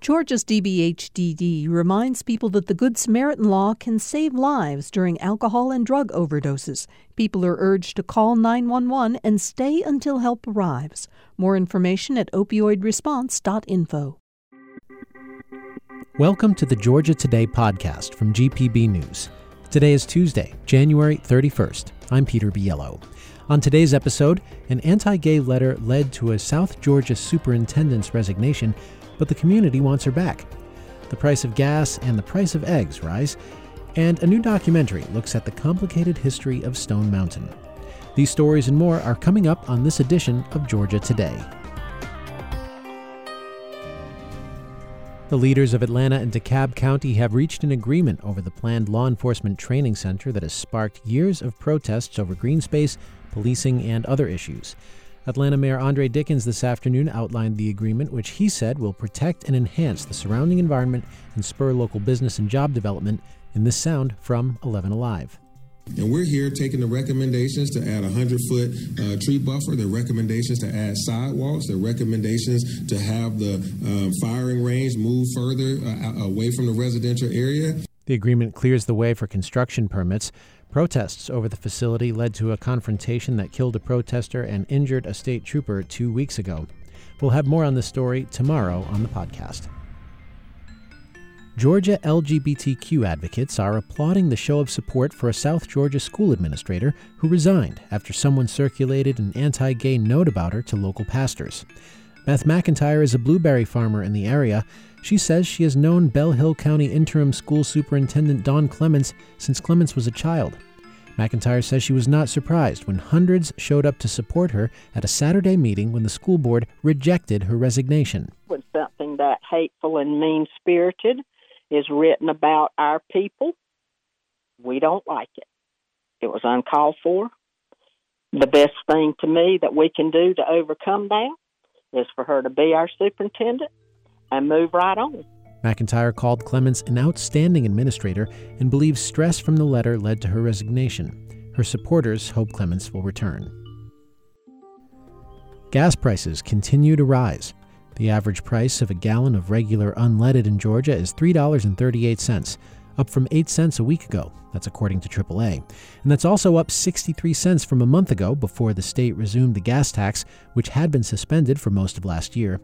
Georgia's DBHDD reminds people that the Good Samaritan law can save lives during alcohol and drug overdoses. People are urged to call 911 and stay until help arrives. More information at opioidresponse.info. Welcome to the Georgia Today podcast from GPB News. Today is Tuesday, January 31st. I'm Peter Biello. On today's episode, an anti gay letter led to a South Georgia superintendent's resignation but the community wants her back. The price of gas and the price of eggs rise, and a new documentary looks at the complicated history of Stone Mountain. These stories and more are coming up on this edition of Georgia Today. The leaders of Atlanta and DeKalb County have reached an agreement over the planned law enforcement training center that has sparked years of protests over green space, policing, and other issues. Atlanta Mayor Andre Dickens this afternoon outlined the agreement, which he said will protect and enhance the surrounding environment and spur local business and job development. In this sound from 11 Alive. And we're here taking the recommendations to add a 100 foot uh, tree buffer, the recommendations to add sidewalks, the recommendations to have the um, firing range move further uh, away from the residential area. The agreement clears the way for construction permits. Protests over the facility led to a confrontation that killed a protester and injured a state trooper two weeks ago. We'll have more on this story tomorrow on the podcast. Georgia LGBTQ advocates are applauding the show of support for a South Georgia school administrator who resigned after someone circulated an anti gay note about her to local pastors. Beth McIntyre is a blueberry farmer in the area she says she has known Ben Hill County Interim School Superintendent Dawn Clements since Clements was a child. McIntyre says she was not surprised when hundreds showed up to support her at a Saturday meeting when the school board rejected her resignation. When something that hateful and mean spirited is written about our people, we don't like it. It was uncalled for. The best thing to me that we can do to overcome that is for her to be our superintendent and move right on. McIntyre called Clements an outstanding administrator and believes stress from the letter led to her resignation. Her supporters hope Clements will return. Gas prices continue to rise. The average price of a gallon of regular unleaded in Georgia is $3.38, up from 8 cents a week ago. That's according to AAA. And that's also up 63 cents from a month ago before the state resumed the gas tax, which had been suspended for most of last year.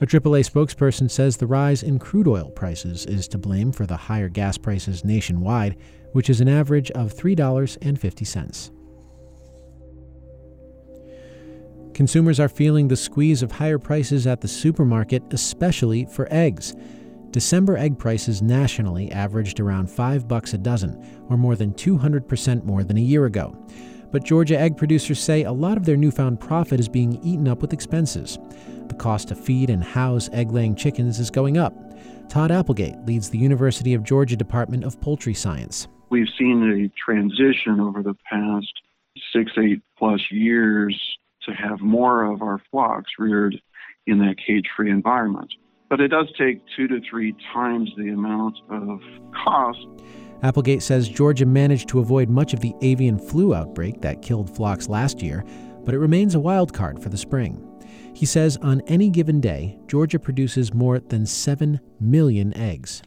A AAA spokesperson says the rise in crude oil prices is to blame for the higher gas prices nationwide, which is an average of $3.50. Consumers are feeling the squeeze of higher prices at the supermarket, especially for eggs. December egg prices nationally averaged around 5 bucks a dozen, or more than 200% more than a year ago. But Georgia egg producers say a lot of their newfound profit is being eaten up with expenses. The cost to feed and house egg-laying chickens is going up. Todd Applegate leads the University of Georgia Department of Poultry Science. We've seen a transition over the past six, eight plus years to have more of our flocks reared in that cage free environment but it does take two to three times the amount of cost. Applegate says Georgia managed to avoid much of the avian flu outbreak that killed flocks last year, but it remains a wild card for the spring. He says on any given day, Georgia produces more than 7 million eggs.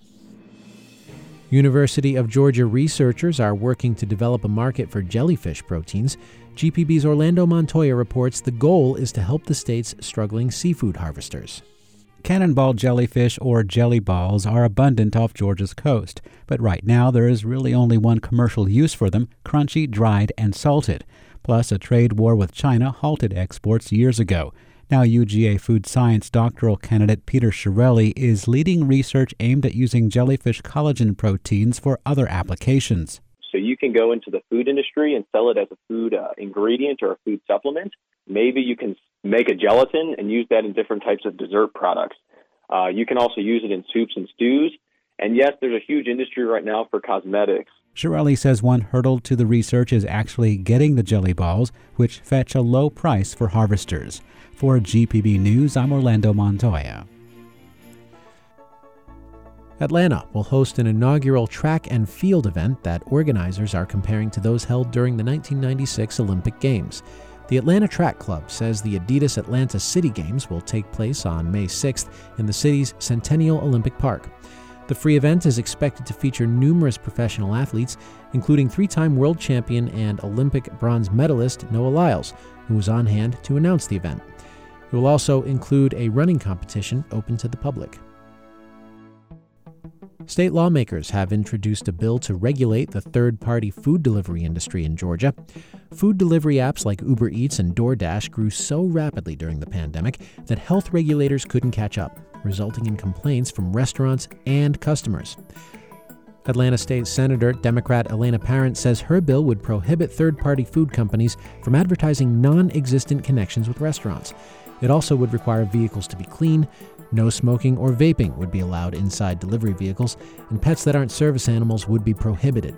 University of Georgia researchers are working to develop a market for jellyfish proteins. GPB's Orlando Montoya reports the goal is to help the state's struggling seafood harvesters. Cannonball jellyfish or jelly balls are abundant off Georgia's coast, but right now there is really only one commercial use for them crunchy, dried, and salted. Plus, a trade war with China halted exports years ago. Now, UGA food science doctoral candidate Peter Chiarelli is leading research aimed at using jellyfish collagen proteins for other applications. So, you can go into the food industry and sell it as a food uh, ingredient or a food supplement. Maybe you can make a gelatin and use that in different types of dessert products. Uh, you can also use it in soups and stews. And yes, there's a huge industry right now for cosmetics. Chiarelli says one hurdle to the research is actually getting the jelly balls, which fetch a low price for harvesters. For GPB News, I'm Orlando Montoya. Atlanta will host an inaugural track and field event that organizers are comparing to those held during the 1996 Olympic Games. The Atlanta Track Club says the Adidas Atlanta City Games will take place on May 6th in the city's Centennial Olympic Park. The free event is expected to feature numerous professional athletes, including three time world champion and Olympic bronze medalist Noah Lyles, who was on hand to announce the event. It will also include a running competition open to the public. State lawmakers have introduced a bill to regulate the third party food delivery industry in Georgia. Food delivery apps like Uber Eats and DoorDash grew so rapidly during the pandemic that health regulators couldn't catch up, resulting in complaints from restaurants and customers. Atlanta State Senator Democrat Elena Parent says her bill would prohibit third party food companies from advertising non existent connections with restaurants. It also would require vehicles to be clean, no smoking or vaping would be allowed inside delivery vehicles, and pets that aren't service animals would be prohibited.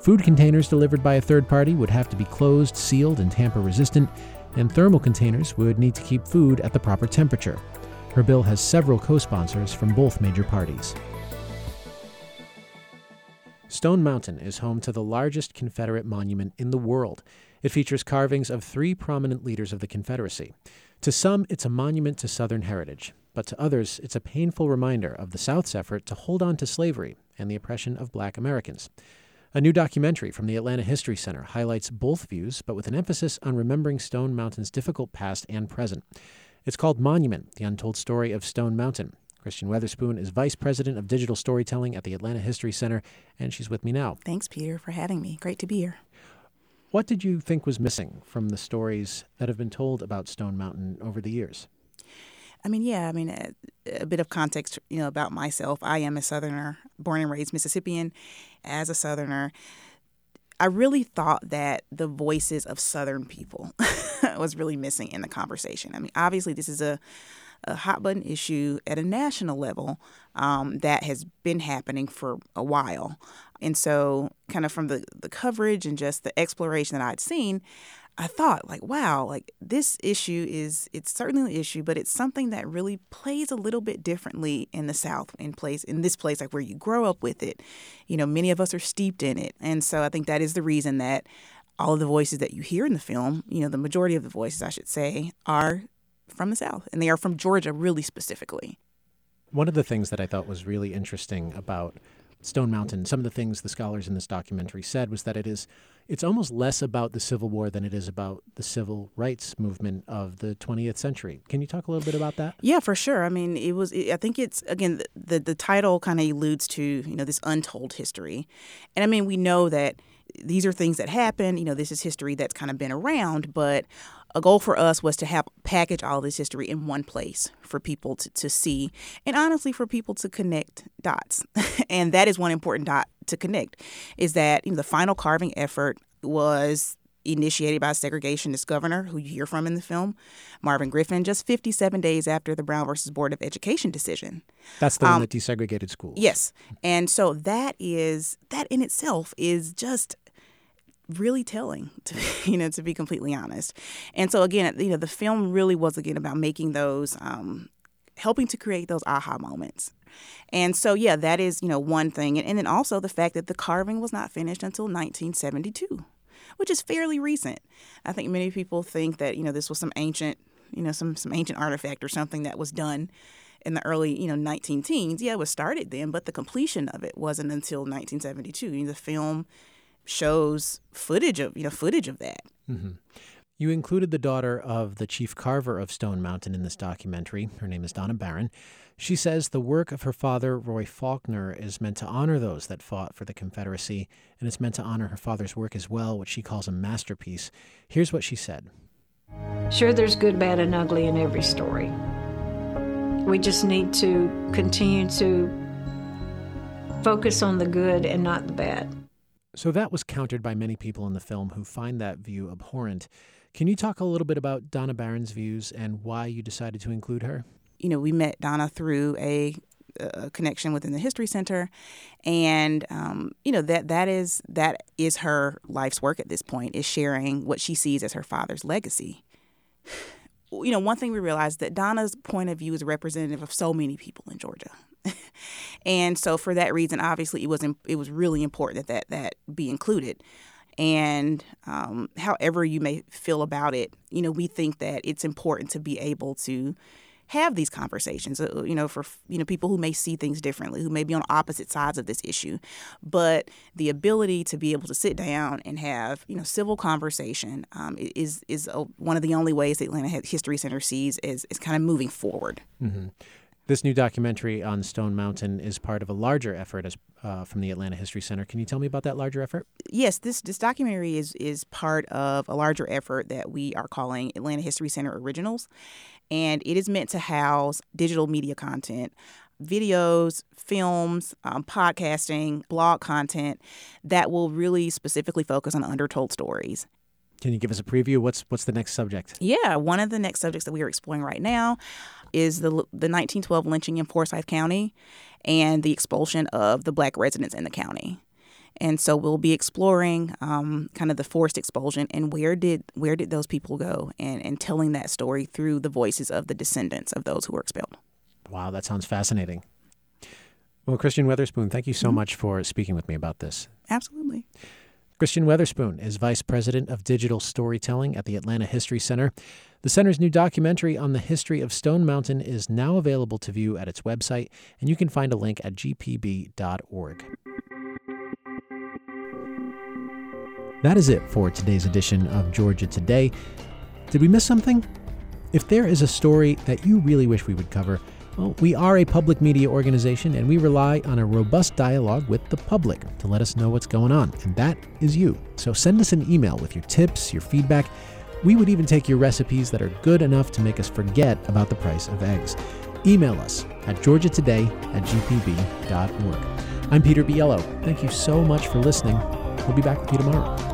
Food containers delivered by a third party would have to be closed, sealed, and tamper resistant, and thermal containers would need to keep food at the proper temperature. Her bill has several co sponsors from both major parties. Stone Mountain is home to the largest Confederate monument in the world. It features carvings of three prominent leaders of the Confederacy. To some, it's a monument to Southern heritage but to others, it's a painful reminder of the South's effort to hold on to slavery and the oppression of black Americans. A new documentary from the Atlanta History Center highlights both views, but with an emphasis on remembering Stone Mountain's difficult past and present. It's called Monument The Untold Story of Stone Mountain. Christian Weatherspoon is Vice President of Digital Storytelling at the Atlanta History Center, and she's with me now. Thanks, Peter, for having me. Great to be here. What did you think was missing from the stories that have been told about Stone Mountain over the years? I mean, yeah, I mean, a, a, bit of context, you know, about myself. I am a Southerner, born and raised Mississippian. As a Southerner, I really thought that the voices of Southern people was really missing in the conversation. I mean, obviously, this is a, a hot button issue at a national level um, that has been happening for a while. And so, kind of from the, the coverage and just the exploration that I'd seen, I thought like, wow, like this issue is it's certainly an issue, but it's something that really plays a little bit differently in the South in place in this place like where you grow up with it. You know, many of us are steeped in it. And so I think that is the reason that all of the voices that you hear in the film, you know, the majority of the voices I should say, are from the South. And they are from Georgia really specifically. One of the things that I thought was really interesting about Stone Mountain, some of the things the scholars in this documentary said was that it is it's almost less about the Civil War than it is about the civil rights movement of the 20th century. Can you talk a little bit about that? Yeah, for sure. I mean, it was. I think it's again the the, the title kind of alludes to you know this untold history, and I mean we know that these are things that happen. You know, this is history that's kind of been around, but a goal for us was to have package all this history in one place for people to, to see and honestly for people to connect dots and that is one important dot to connect is that you know, the final carving effort was initiated by a segregationist governor who you hear from in the film, Marvin Griffin, just 57 days after the Brown versus Board of Education decision. That's the um, one that desegregated schools. Yes. And so that is that in itself is just really telling to you know to be completely honest and so again you know the film really was again about making those um, helping to create those aha moments and so yeah that is you know one thing and, and then also the fact that the carving was not finished until 1972 which is fairly recent i think many people think that you know this was some ancient you know some some ancient artifact or something that was done in the early, you know, 19 teens. Yeah, it was started then, but the completion of it wasn't until 1972. You know, the film shows footage of you know footage of that. Mm-hmm. You included the daughter of the chief carver of Stone Mountain in this documentary. Her name is Donna Barron. She says the work of her father, Roy Faulkner, is meant to honor those that fought for the Confederacy, and it's meant to honor her father's work as well, which she calls a masterpiece. Here's what she said Sure, there's good, bad, and ugly in every story. We just need to continue to focus on the good and not the bad. So that was countered by many people in the film who find that view abhorrent. Can you talk a little bit about Donna Barron's views and why you decided to include her? You know, we met Donna through a, a connection within the History Center, and um, you know that that is that is her life's work at this point is sharing what she sees as her father's legacy. You know, one thing we realized that Donna's point of view is representative of so many people in Georgia. and so for that reason, obviously, it was it was really important that that, that be included. And um, however you may feel about it, you know, we think that it's important to be able to have these conversations uh, you know for you know people who may see things differently who may be on opposite sides of this issue but the ability to be able to sit down and have you know civil conversation um, is is a, one of the only ways the Atlanta History Center sees is is kind of moving forward. Mm-hmm. This new documentary on Stone Mountain is part of a larger effort as, uh, from the Atlanta History Center. Can you tell me about that larger effort? Yes, this this documentary is is part of a larger effort that we are calling Atlanta History Center Originals, and it is meant to house digital media content videos, films, um, podcasting, blog content that will really specifically focus on undertold stories. Can you give us a preview? What's what's the next subject? Yeah, one of the next subjects that we are exploring right now is the the 1912 lynching in Forsyth County and the expulsion of the black residents in the county. And so we'll be exploring um, kind of the forced expulsion and where did where did those people go and, and telling that story through the voices of the descendants of those who were expelled. Wow, that sounds fascinating. Well, Christian Weatherspoon, thank you so mm-hmm. much for speaking with me about this. Absolutely. Christian Weatherspoon is Vice President of Digital Storytelling at the Atlanta History Center. The center's new documentary on the history of Stone Mountain is now available to view at its website, and you can find a link at gpb.org. That is it for today's edition of Georgia Today. Did we miss something? If there is a story that you really wish we would cover, well, we are a public media organization and we rely on a robust dialogue with the public to let us know what's going on, and that is you. So send us an email with your tips, your feedback. We would even take your recipes that are good enough to make us forget about the price of eggs. Email us at georgiatoday at gpb.org. I'm Peter Biello. Thank you so much for listening. We'll be back with you tomorrow.